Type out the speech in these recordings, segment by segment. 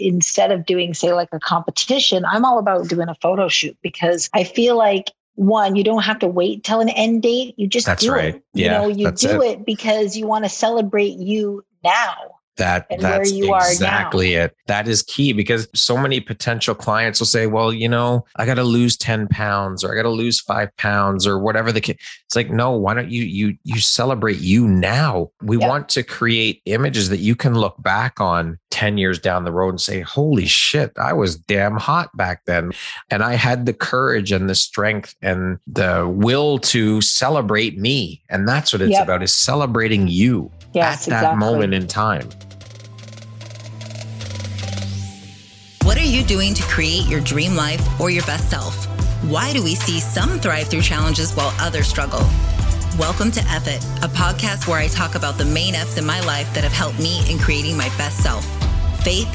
instead of doing, say, like a competition, I'm all about doing a photo shoot because I feel like one, you don't have to wait till an end date. You just that's do right. it. Yeah, you know, you do it. it because you want to celebrate you now that that's exactly it that is key because so many potential clients will say well you know i got to lose 10 pounds or i got to lose 5 pounds or whatever the case it's like no why don't you you you celebrate you now we yep. want to create images that you can look back on 10 years down the road and say holy shit i was damn hot back then and i had the courage and the strength and the will to celebrate me and that's what it's yep. about is celebrating you yes, at that exactly. moment in time are you doing to create your dream life or your best self? Why do we see some thrive through challenges while others struggle? Welcome to F It, a podcast where I talk about the main F's in my life that have helped me in creating my best self faith,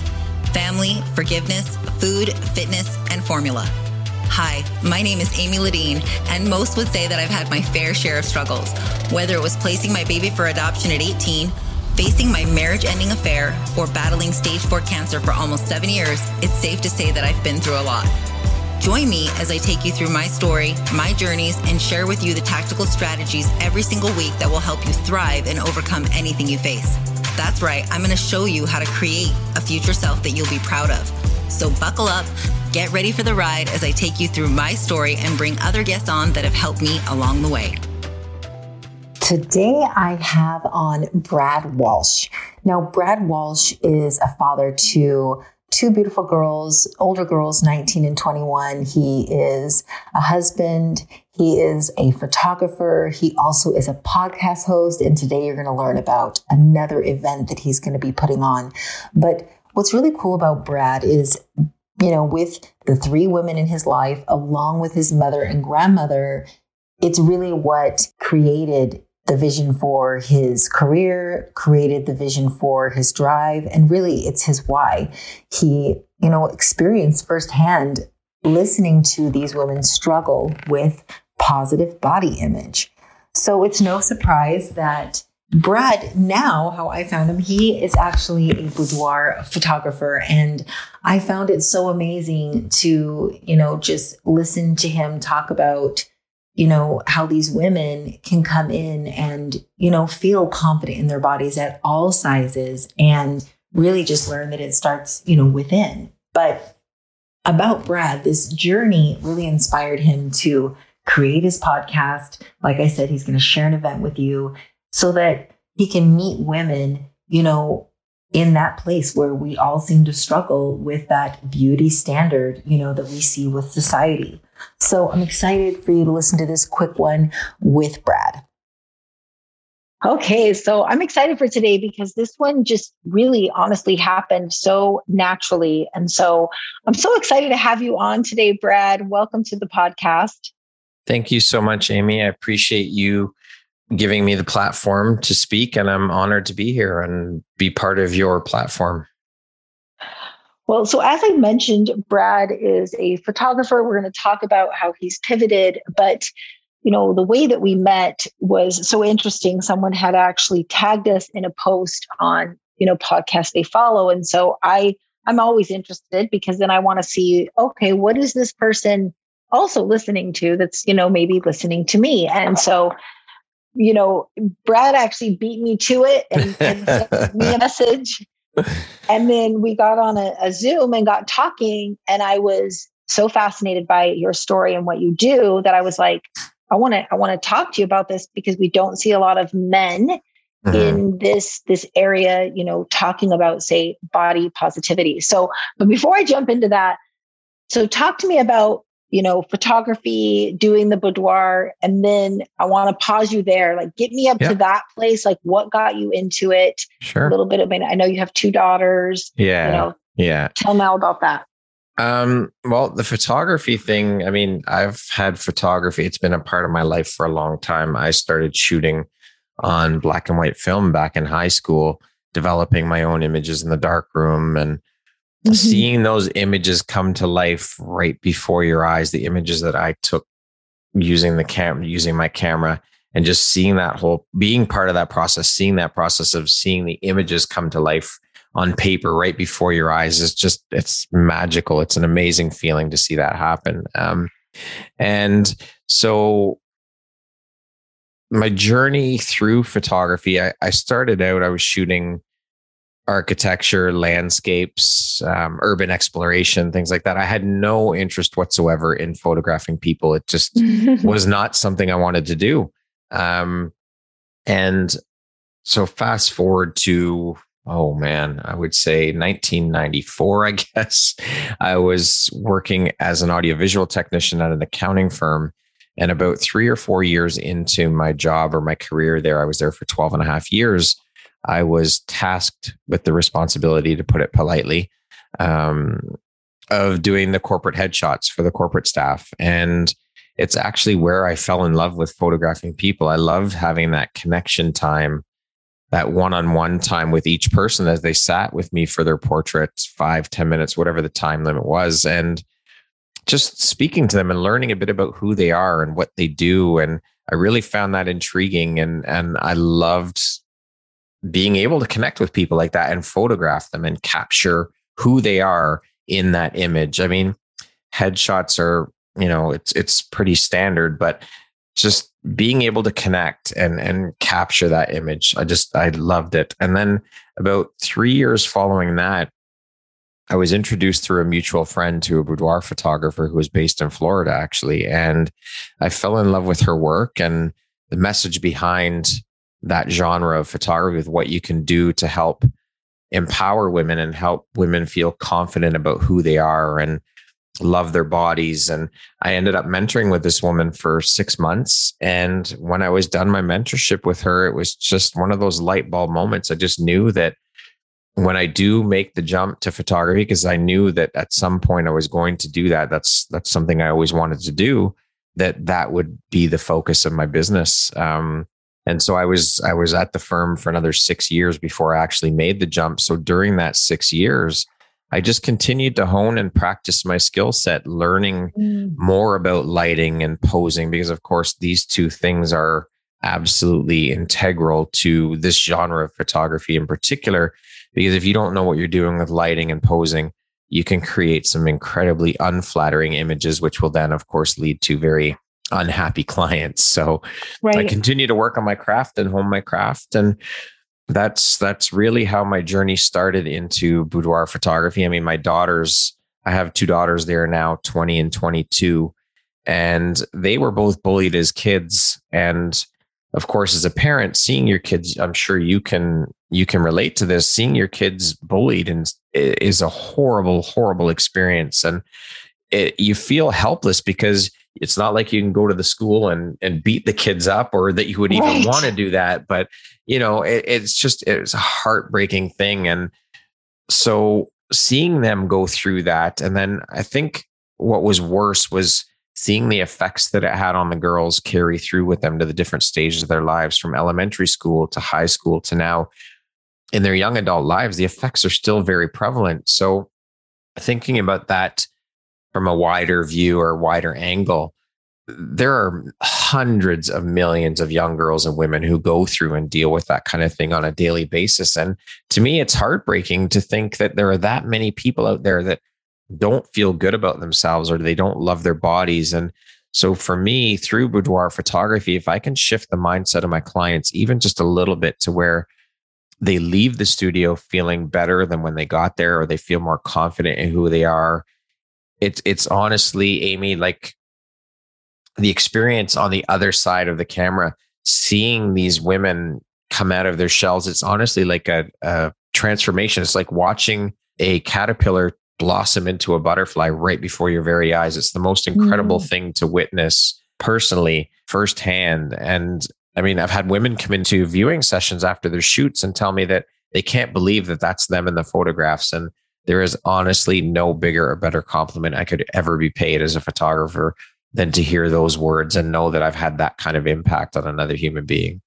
family, forgiveness, food, fitness, and formula. Hi, my name is Amy Ladine, and most would say that I've had my fair share of struggles, whether it was placing my baby for adoption at 18 Facing my marriage ending affair or battling stage 4 cancer for almost seven years, it's safe to say that I've been through a lot. Join me as I take you through my story, my journeys, and share with you the tactical strategies every single week that will help you thrive and overcome anything you face. That's right, I'm to show you how to create a future self that you'll be proud of. So buckle up, get ready for the ride as I take you through my story and bring other guests on that have helped me along the way. Today I have on Brad Walsh. Now, Brad Walsh is a father to two beautiful girls, older girls, 19 and 21. He is a husband. He is a photographer. He also is a podcast host. And today you're going to learn about another event that he's going to be putting on. But what's really cool about Brad is, you know, with the three women in his life, along with his mother and grandmother, it's really what created the vision for his career, created the vision for his drive, and really it's his why. He, you know, experienced firsthand listening to these women struggle with positive body image. So it's no surprise that Brad, now how I found him, he is actually a boudoir photographer. And I found it so amazing to, you know, just listen to him talk about you know, how these women can come in and, you know, feel confident in their bodies at all sizes and really just learn that it starts, you know, within. But about Brad, this journey really inspired him to create his podcast. Like I said, he's going to share an event with you so that he can meet women, you know, in that place where we all seem to struggle with that beauty standard, you know, that we see with society. So I'm excited for you to listen to this quick one with Brad. Okay, so I'm excited for today because this one just really honestly happened so naturally. And so I'm so excited to have you on today, Brad. Welcome to the podcast. Thank you so much, Amy. I appreciate you giving me the platform to speak, and I'm honored to be here and be part of your platform. Well, so as I mentioned, Brad is a photographer. We're going to talk about how he's pivoted, but you know, the way that we met was so interesting. Someone had actually tagged us in a post on, you know, podcast they follow. And so I I'm always interested because then I want to see, okay, what is this person also listening to that's, you know, maybe listening to me. And so you know, Brad actually beat me to it and, and sent me a message and then we got on a, a Zoom and got talking. And I was so fascinated by your story and what you do that I was like, I want to I want to talk to you about this because we don't see a lot of men mm-hmm. in this this area, you know, talking about say body positivity. So, but before I jump into that, so talk to me about you know, photography, doing the boudoir. And then I want to pause you there. Like, get me up yep. to that place. Like, what got you into it? Sure. A little bit of, I, mean, I know you have two daughters. Yeah. You know, yeah. Tell me about that. Um, well, the photography thing, I mean, I've had photography. It's been a part of my life for a long time. I started shooting on black and white film back in high school, developing my own images in the dark room and mm-hmm. seeing those images come to life right before your eyes, the images that I took using the cam using my camera and just seeing that whole being part of that process, seeing that process of seeing the images come to life on paper right before your eyes is just it's magical it's an amazing feeling to see that happen um, and so my journey through photography I, I started out i was shooting architecture landscapes um, urban exploration things like that i had no interest whatsoever in photographing people it just was not something i wanted to do um, and so fast forward to oh man, I would say 1994, I guess. I was working as an audiovisual technician at an accounting firm. And about three or four years into my job or my career there, I was there for 12 and a half years. I was tasked with the responsibility, to put it politely, um, of doing the corporate headshots for the corporate staff. And it's actually where I fell in love with photographing people. I love having that connection time, that one on one time with each person as they sat with me for their portraits, five, ten minutes, whatever the time limit was. And just speaking to them and learning a bit about who they are and what they do. And I really found that intriguing. And, and I loved being able to connect with people like that and photograph them and capture who they are in that image. I mean, headshots are you know it's it's pretty standard but just being able to connect and and capture that image i just i loved it and then about 3 years following that i was introduced through a mutual friend to a boudoir photographer who was based in florida actually and i fell in love with her work and the message behind that genre of photography with what you can do to help empower women and help women feel confident about who they are and love their bodies. And I ended up mentoring with this woman for six months. And when I was done my mentorship with her, it was just one of those light bulb moments. I just knew that when I do make the jump to photography, because I knew that at some point I was going to do that. That's that's something I always wanted to do. That that would be the focus of my business. Um, and so I was I was at the firm for another six years before I actually made the jump. So during that six years, I just continued to hone and practice my skill set, learning mm. more about lighting and posing, because of course, these two things are absolutely integral to this genre of photography in particular. Because if you don't know what you're doing with lighting and posing, you can create some incredibly unflattering images, which will then, of course, lead to very unhappy clients. So right. I continue to work on my craft and hone my craft. And that's that's really how my journey started into boudoir photography. I mean, my daughters, I have two daughters there now, 20 and 22, and they were both bullied as kids. And of course, as a parent, seeing your kids, I'm sure you can you can relate to this. Seeing your kids bullied and is a horrible, horrible experience, and it, you feel helpless because it's not like you can go to the school and and beat the kids up or that you would even right. want to do that but you know it, it's just it's a heartbreaking thing and so seeing them go through that and then i think what was worse was seeing the effects that it had on the girls carry through with them to the different stages of their lives from elementary school to high school to now in their young adult lives the effects are still very prevalent so thinking about that from a wider view or wider angle, there are hundreds of millions of young girls and women who go through and deal with that kind of thing on a daily basis. And to me, it's heartbreaking to think that there are that many people out there that don't feel good about themselves or they don't love their bodies. And so for me, through boudoir photography, if I can shift the mindset of my clients even just a little bit to where they leave the studio feeling better than when they got there, or they feel more confident in who they are, it's it's honestly amy like the experience on the other side of the camera seeing these women come out of their shells it's honestly like a, a transformation. It's like watching a caterpillar blossom into a butterfly right before your very eyes. It's the most incredible mm. thing to witness personally firsthand. And i mean i've had women come into viewing sessions after their shoots and tell me that they can't believe that that's them in the photographs. And there is honestly no bigger or better compliment I could ever be paid as a photographer than to hear those words and know that I've had that kind of impact on another human being.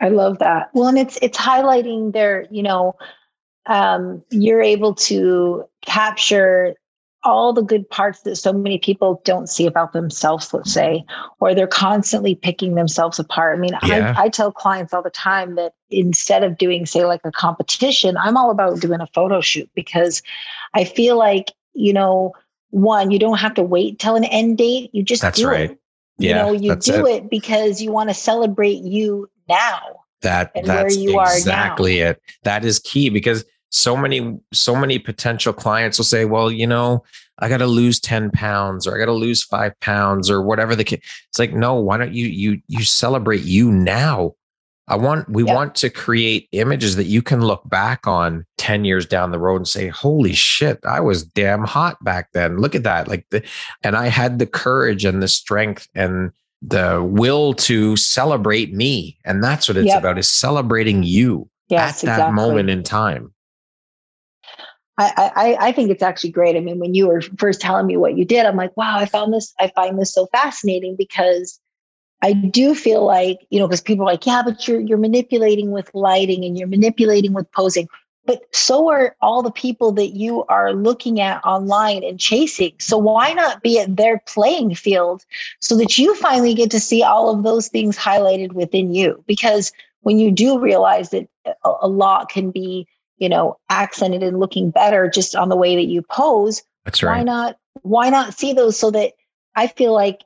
I love that. Well, and it's it's highlighting their, you know, um, you're able to capture all the good parts that so many people don't see about themselves, let's say, or they're constantly picking themselves apart. I mean, yeah. I, I tell clients all the time that instead of doing, say, like a competition, I'm all about doing a photo shoot because I feel like, you know, one, you don't have to wait till an end date. You just that's do right. It. Yeah, you know, you do it. it because you want to celebrate you now. That that's exactly it. That is key because so many so many potential clients will say well you know i got to lose 10 pounds or i got to lose 5 pounds or whatever the case it's like no why don't you you you celebrate you now. I want we want to create images that you can look back on 10 years down the road and say holy shit i was damn hot back then. Look at that. Like the, and i had the courage and the strength and the will to celebrate me. And that's what it's yep. about is celebrating you yes, at that exactly. moment in time I, I, think it's actually great. I mean, when you were first telling me what you did, I'm like, wow, I found this, I find this so fascinating because I do feel like, you know, because people are like, yeah, but you're you're manipulating with lighting and you're manipulating with posing. But so are all the people that you are looking at online and chasing. So why not be at their playing field so that you finally get to see all of those things highlighted within you? Because when you do realize that a lot can be you know, accented and looking better just on the way that you pose. That's right. Why not? Why not see those so that I feel like,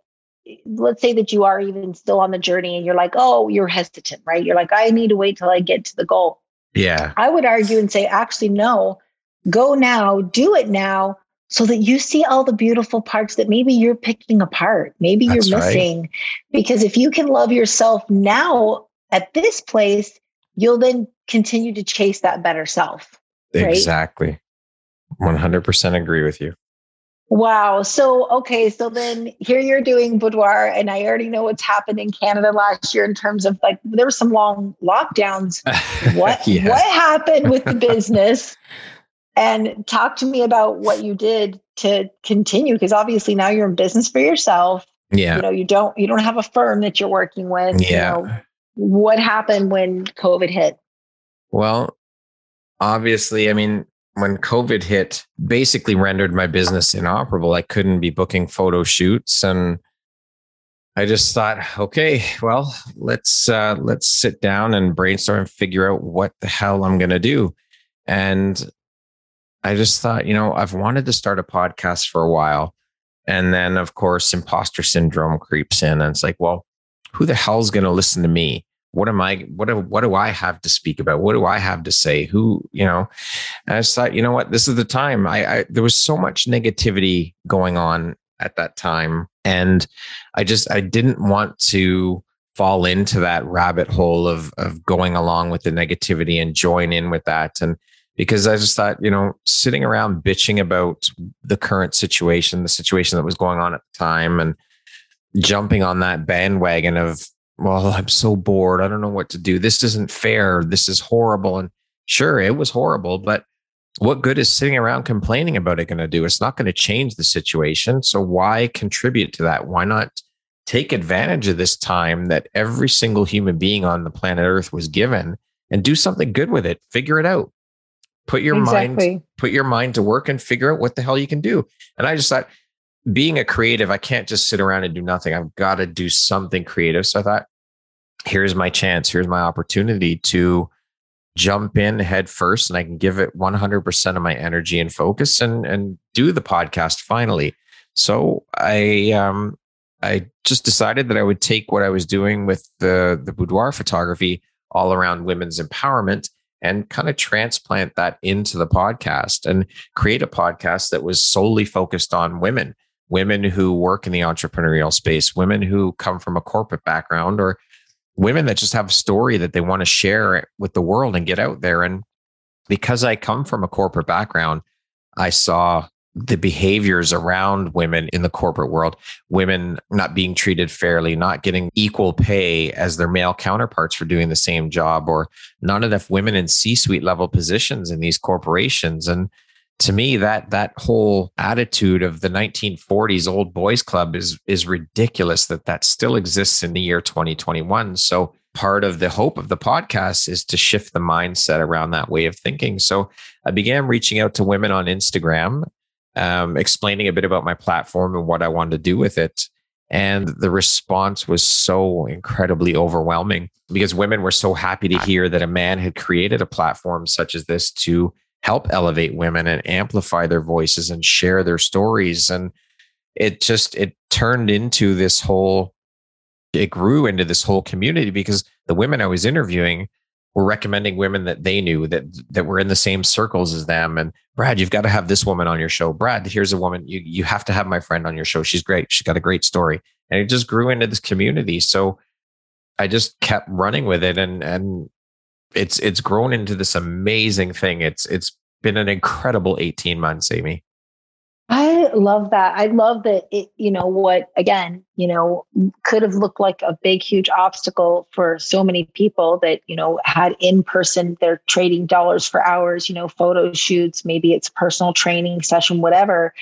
let's say that you are even still on the journey and you're like, oh, you're hesitant, right? You're like, I need to wait till I get to the goal. Yeah. I would argue and say, actually, no, go now, do it now so that you see all the beautiful parts that maybe you're picking apart, maybe That's you're missing. Right. Because if you can love yourself now at this place, you'll then continue to chase that better self. Right? Exactly. 100% agree with you. Wow. So, okay. So then here you're doing boudoir, and I already know what's happened in Canada last year in terms of like there were some long lockdowns. What yeah. what happened with the business? and talk to me about what you did to continue because obviously now you're in business for yourself. Yeah. You know, you don't you don't have a firm that you're working with. Yeah. You know, what happened when COVID hit? Well, obviously, I mean, when COVID hit, basically rendered my business inoperable. I couldn't be booking photo shoots and I just thought, okay, well, let's uh, let's sit down and brainstorm and figure out what the hell I'm gonna do. And I just thought, you know, I've wanted to start a podcast for a while. And then of course, imposter syndrome creeps in. And it's like, well, who the hell's going to listen to me? What am I, what do, what do I have to speak about? What do I have to say? Who, you know, and I just thought, you know what, this is the time. I, I there was so much negativity going on at that time. And I just, I didn't want to fall into that rabbit hole of, of going along with the negativity and join in with that. And, because I just thought, you know, sitting around bitching about the current situation, the situation that was going on at the time, and jumping on that bandwagon of, well, I'm so bored. I don't know what to do. This isn't fair. This is horrible. And sure, it was horrible, but what good is sitting around complaining about it going to do? It's not going to change the situation. So why contribute to that? Why not take advantage of this time that every single human being on the planet Earth was given and do something good with it? Figure it out. Put your exactly. mind put your mind to work and figure out what the hell you can do. And I just thought being a creative, I can't just sit around and do nothing. I've got to do something creative. So I thought, here's my chance. Here's my opportunity to jump in head first and I can give it 100% of my energy and focus and, and do the podcast finally. So I, um, I just decided that I would take what I was doing with the, the boudoir photography all around women's empowerment and kind of transplant that into the podcast and create a podcast that was solely focused on women women who work in the entrepreneurial space, women who come from a corporate background, or women that just have a story that they want to share with the world and get out there. And because I come from a corporate background, I saw the behaviors around women in the corporate world, women not being treated fairly, not getting equal pay as their male counterparts for doing the same job, or not enough women in C suite level positions in these corporations. And to me that that whole attitude of the 1940s old boys club is is ridiculous that that still exists in the year 2021 so part of the hope of the podcast is to shift the mindset around that way of thinking. So i began reaching out to women on instagram um, explaining a bit about my platform and what I wanted to do with it. And the response was so incredibly overwhelming because women were so happy to hear that a man had created a platform such as this to help elevate women and amplify their voices and share their stories. And it just, it turned into this whole, it grew into this whole community because the women I was interviewing were recommending women that they knew that that were in the same circles as them. And Brad, you've got to have this woman on your show. Brad, here's a woman you you have to have my friend on your show. She's great. She's got a great story, and it just grew into this community. So I just kept running with it, and and it's it's grown into this amazing thing. It's it's been an incredible 18 months, Amy. I love that. I love that it, you know, what again, you know, could have looked like a big, huge obstacle for so many people that, you know, had in person, they're trading dollars for hours, you know, photo shoots, maybe it's personal training session, whatever.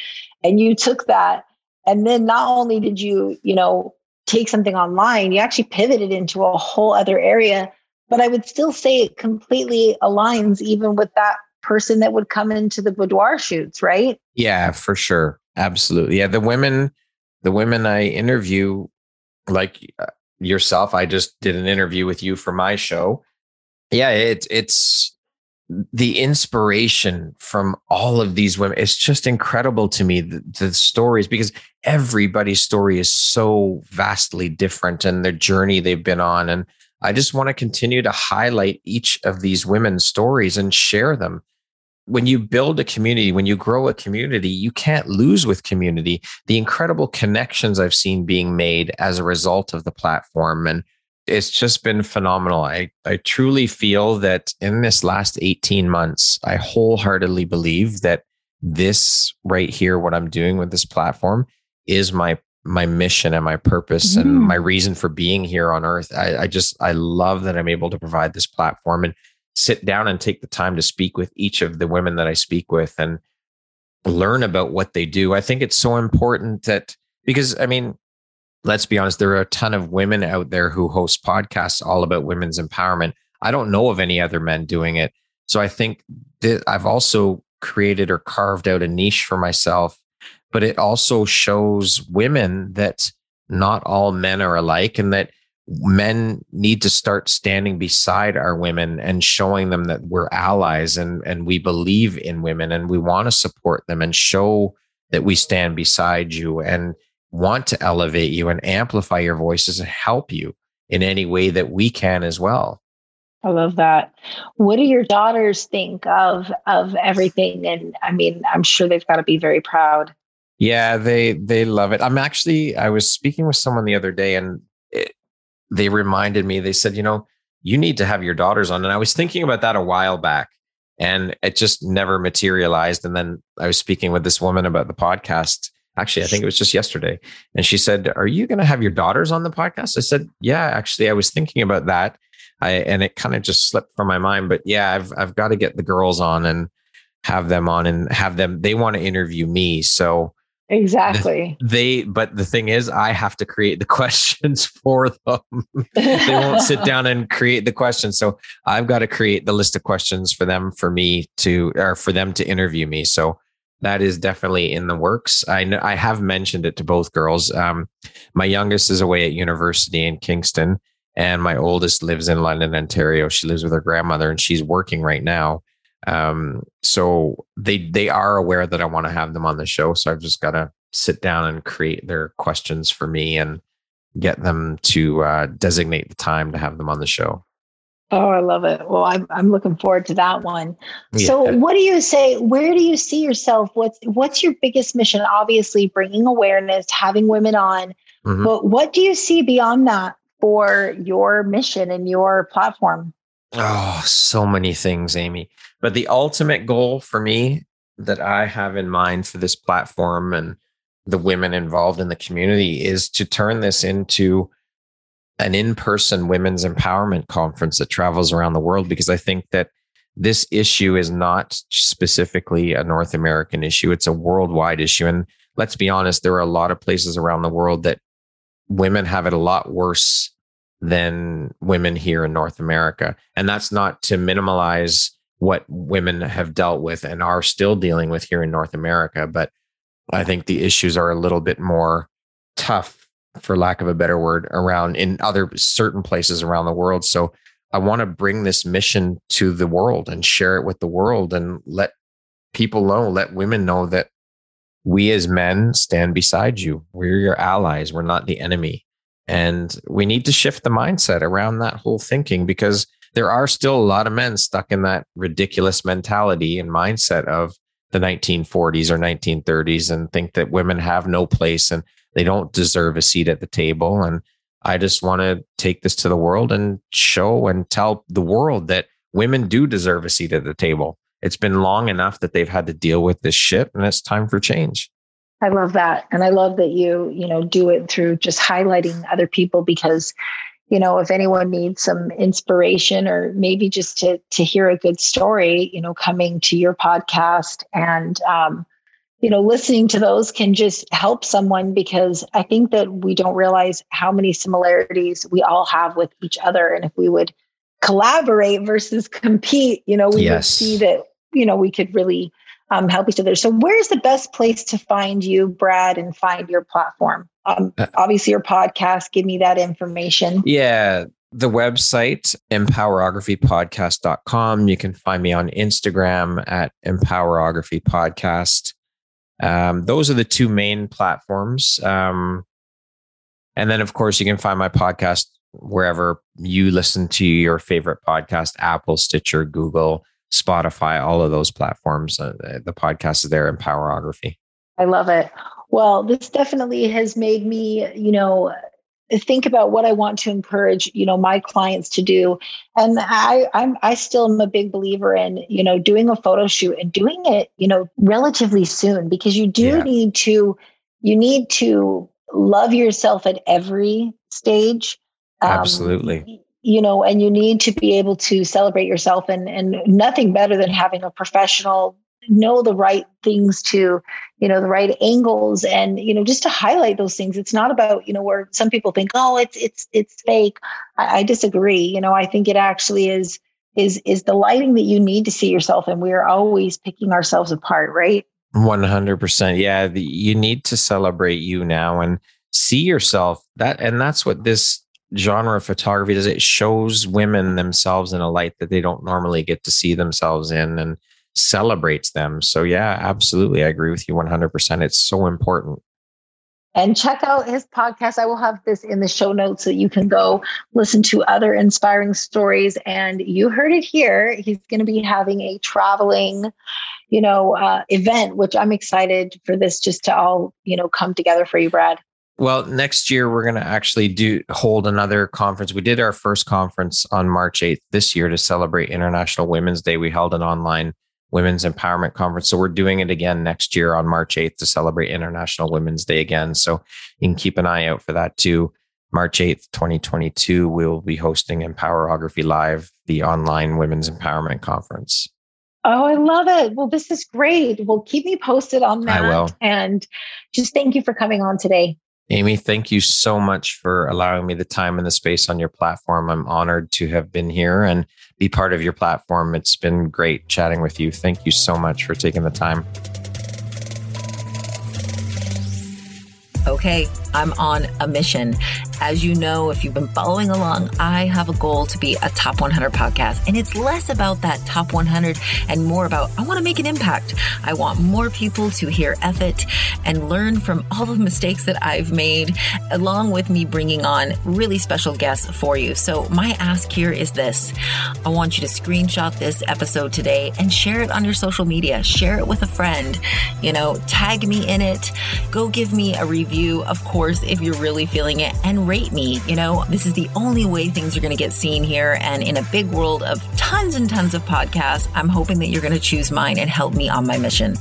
And you took that. And then not only did you, you know, take something online, you actually pivoted into a whole other area. But I would still say it completely aligns even with that person that would come into the boudoir shoots, right? Yeah, for sure. Absolutely. Yeah, the women the women I interview like uh, yourself, I just did an interview with you for my show. Yeah, it's it's the inspiration from all of these women it's just incredible to me the, the, stories because everybody's story is so vastly different and the journey they've been on and i just want to continue to highlight each of these women's stories and share them when you build a community, when you grow a community, you can't lose with community. The incredible connections I've seen being made as a result of the platform. And it's just been phenomenal. I, I truly feel that in this last 18 months, I wholeheartedly believe that this right here, what I'm doing with this platform, is my my mission and my purpose mm. and my reason for being here on earth. I, I just I love that I'm able to provide this platform. And sit down and take the time to speak with each of the women that I speak with and learn about what they do. I think it's so important that because I mean, let's be honest, there are a ton of women out there who host podcasts all about women's empowerment. I don't know of any other men doing it. So I think that I've also created or carved out a niche for myself, but it also shows women that not all men are alike and that men need to start standing beside our women and showing them that we're allies and and we believe in women and we want to support them and show that we stand beside you and want to elevate you and amplify your voices and help you in any way that we can as well. I love that. What do your daughters think of of everything and I mean I'm sure they've got to be very proud. Yeah, they they love it. I'm actually I was speaking with someone the other day and they reminded me, they said, you know, you need to have your daughters on. And I was thinking about that a while back and it just never materialized. And then I was speaking with this woman about the podcast. Actually, I think it was just yesterday. And she said, Are you going to have your daughters on the podcast? I said, Yeah, actually, I was thinking about that. I, and it kind of just slipped from my mind. But yeah, I've, I've got to get the girls on and have them on and have them, they want to interview me. So Exactly. They, but the thing is, I have to create the questions for them. they won't sit down and create the questions. So I've got to create the list of questions for them, for me to, or for them to interview me. So that is definitely in the works. I know I have mentioned it to both girls. Um, my youngest is away at university in Kingston, and my oldest lives in London, Ontario. She lives with her grandmother, and she's working right now. Um, so they they are aware that I want to have them on the show. So I've just got to sit down and create their questions for me and get them to uh, designate the time to have them on the show. Oh, I love it. Well, I'm I'm looking forward to that one. Yeah. So, what do you say? Where do you see yourself? What's what's your biggest mission? Obviously, bringing awareness, having women on. Mm-hmm. But what do you see beyond that for your mission and your platform? Oh, so many things, Amy. But the ultimate goal for me that I have in mind for this platform and the women involved in the community is to turn this into an in-person women's empowerment conference that travels around the world because I think that this issue is not specifically a North American issue. It's a worldwide issue. And let's be honest, there are a lot of places around the world that women have it a lot worse than women here in North America. And that's not to minimize what women have dealt with and are still dealing with here in North America. But I think the issues are a little bit more tough, for lack of a better word, around in other certain places around the world. So I want to bring this mission to the world and share it with the world and let people know, let women know that we as men stand beside you. We're your allies. We're not the enemy. And we need to shift the mindset around that whole thinking because there are still a lot of men stuck in that ridiculous mentality and mindset of the 1940s or 1930s and think that women have no place and they don't deserve a seat at the table. And I just want to take this to the world and show and tell the world that women do deserve a seat at the table. It's been long enough that they've had to deal with this shit and it's time for change. I love that. And I love that you, you know, do it through just highlighting other people because, you know, if anyone needs some inspiration or maybe just to to hear a good story, you know, coming to your podcast and um, you know, listening to those can just help someone because I think that we don't realize how many similarities we all have with each other. And if we would collaborate versus compete, you know, we yes. would see that, you know, we could really um, help each other. So, where's the best place to find you, Brad, and find your platform? Um, uh, obviously, your podcast. Give me that information. Yeah, the website empowerographypodcast.com. You can find me on Instagram at empowerography podcast. Um, those are the two main platforms. Um, and then, of course, you can find my podcast wherever you listen to your favorite podcast Apple, Stitcher, Google, Spotify, all of those platforms. Uh, the podcast is there, Empowerography. I love it. Well, this definitely has made me, you know, think about what I want to encourage, you know, my clients to do. And I, I'm, I still am a big believer in, you know, doing a photo shoot and doing it, you know, relatively soon because you do yeah. need to, you need to love yourself at every stage. Um, Absolutely you know and you need to be able to celebrate yourself and and nothing better than having a professional know the right things to you know the right angles and you know just to highlight those things. It's not about you know where some people think oh it's it's it's fake. I, I disagree. You know i think it actually is is is the lighting that you need to see yourself and we're always picking ourselves apart right? 100% yeah the, you need to celebrate you now and see yourself. That and that's what this genre of photography does. It shows women themselves in a light that they don't normally get to see themselves in and celebrates them so yeah absolutely i agree with you 100% it's so important and check out his podcast. I will have this in the show notes so you can go listen to other inspiring stories. And you heard it here. He's going to be having a traveling, you know, uh, event, which I'm excited for this just to all, you know, come together for you, Brad. Well, next year we're going to actually do hold another conference. We did our first conference on March 8th this year to celebrate International Women's Day. We held an online women's empowerment conference. So we're doing it again next year on March 8th to celebrate International Women's Day again. So you can keep an eye out for that too. March 8th, 2022, we'll be hosting Empowerography Live, the online women's empowerment conference. Oh, I love it. Well, this is great. Well, keep me posted on that. I will. And just thank you for coming on today. Amy, thank you so much for allowing me the time and the space on your platform. I'm honored to have been here and be part of your platform. It's been great chatting with you. Thank you so much for taking the time. Okay, I'm on a mission. As you know, if you've been following along, I have a goal to be a top 100 podcast. And it's less about that top 100 and more about I want to make an impact. I want more people to hear F It and learn from all the mistakes that I've made, along with me bringing on really special guests for you. So, my ask here is this I want you to screenshot this episode today and share it on your social media. Share it with a friend. You know, tag me in it. Go give me a review, of course, if you're really feeling it. And rate me. You know, this is the only way things are going to get seen here. And in a big world of tons and tons of podcasts, I'm hoping that you're going to choose mine and help me on my mission.